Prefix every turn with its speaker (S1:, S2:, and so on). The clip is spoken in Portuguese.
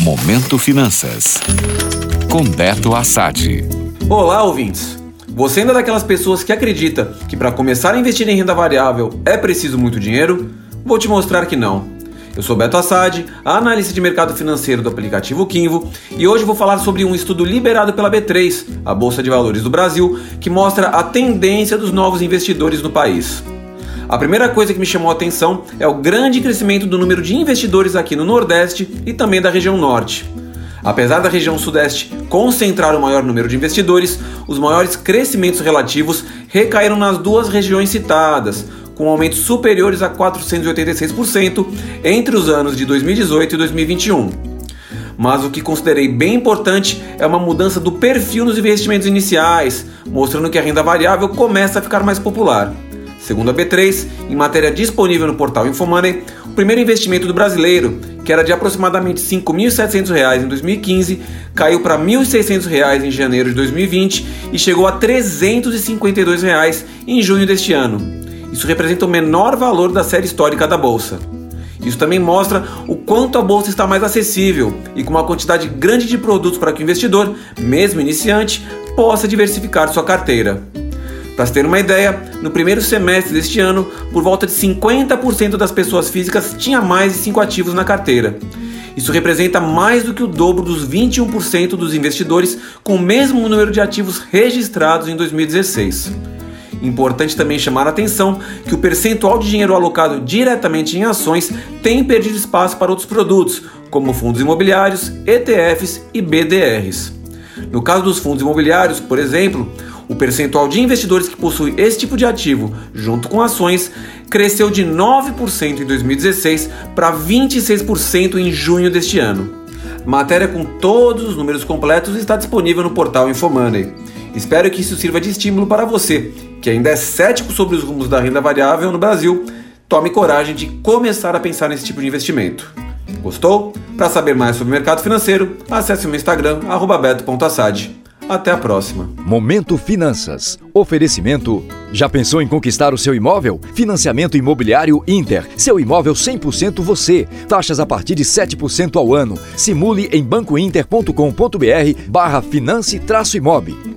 S1: Momento Finanças. Com Beto Assad.
S2: Olá, ouvintes. Você ainda é daquelas pessoas que acredita que para começar a investir em renda variável é preciso muito dinheiro? Vou te mostrar que não. Eu sou Beto Assad, analista de mercado financeiro do aplicativo Kinvo, e hoje vou falar sobre um estudo liberado pela B3, a Bolsa de Valores do Brasil, que mostra a tendência dos novos investidores no país. A primeira coisa que me chamou a atenção é o grande crescimento do número de investidores aqui no Nordeste e também da região Norte. Apesar da região Sudeste concentrar o maior número de investidores, os maiores crescimentos relativos recaíram nas duas regiões citadas, com aumentos superiores a 486% entre os anos de 2018 e 2021. Mas o que considerei bem importante é uma mudança do perfil nos investimentos iniciais, mostrando que a renda variável começa a ficar mais popular. Segundo a B3, em matéria disponível no portal Infomoney, o primeiro investimento do brasileiro, que era de aproximadamente R$ 5.700 em 2015, caiu para R$ 1.600 em janeiro de 2020 e chegou a R$ 352 em junho deste ano. Isso representa o menor valor da série histórica da bolsa. Isso também mostra o quanto a bolsa está mais acessível e com uma quantidade grande de produtos para que o investidor, mesmo iniciante, possa diversificar sua carteira. Para se ter uma ideia, no primeiro semestre deste ano, por volta de 50% das pessoas físicas tinha mais de 5 ativos na carteira. Isso representa mais do que o dobro dos 21% dos investidores com o mesmo número de ativos registrados em 2016. Importante também chamar a atenção que o percentual de dinheiro alocado diretamente em ações tem perdido espaço para outros produtos, como fundos imobiliários, ETFs e BDRs. No caso dos fundos imobiliários, por exemplo, o percentual de investidores que possui esse tipo de ativo, junto com ações, cresceu de 9% em 2016 para 26% em junho deste ano. Matéria com todos os números completos está disponível no portal Infomoney. Espero que isso sirva de estímulo para você, que ainda é cético sobre os rumos da renda variável no Brasil. Tome coragem de começar a pensar nesse tipo de investimento. Gostou? Para saber mais sobre o mercado financeiro, acesse o meu Instagram, beto.assad. Até a próxima.
S1: Momento Finanças. Oferecimento. Já pensou em conquistar o seu imóvel? Financiamento Imobiliário Inter. Seu imóvel 100% você. Taxas a partir de 7% ao ano. Simule em bancointer.com.br barra finance-imob.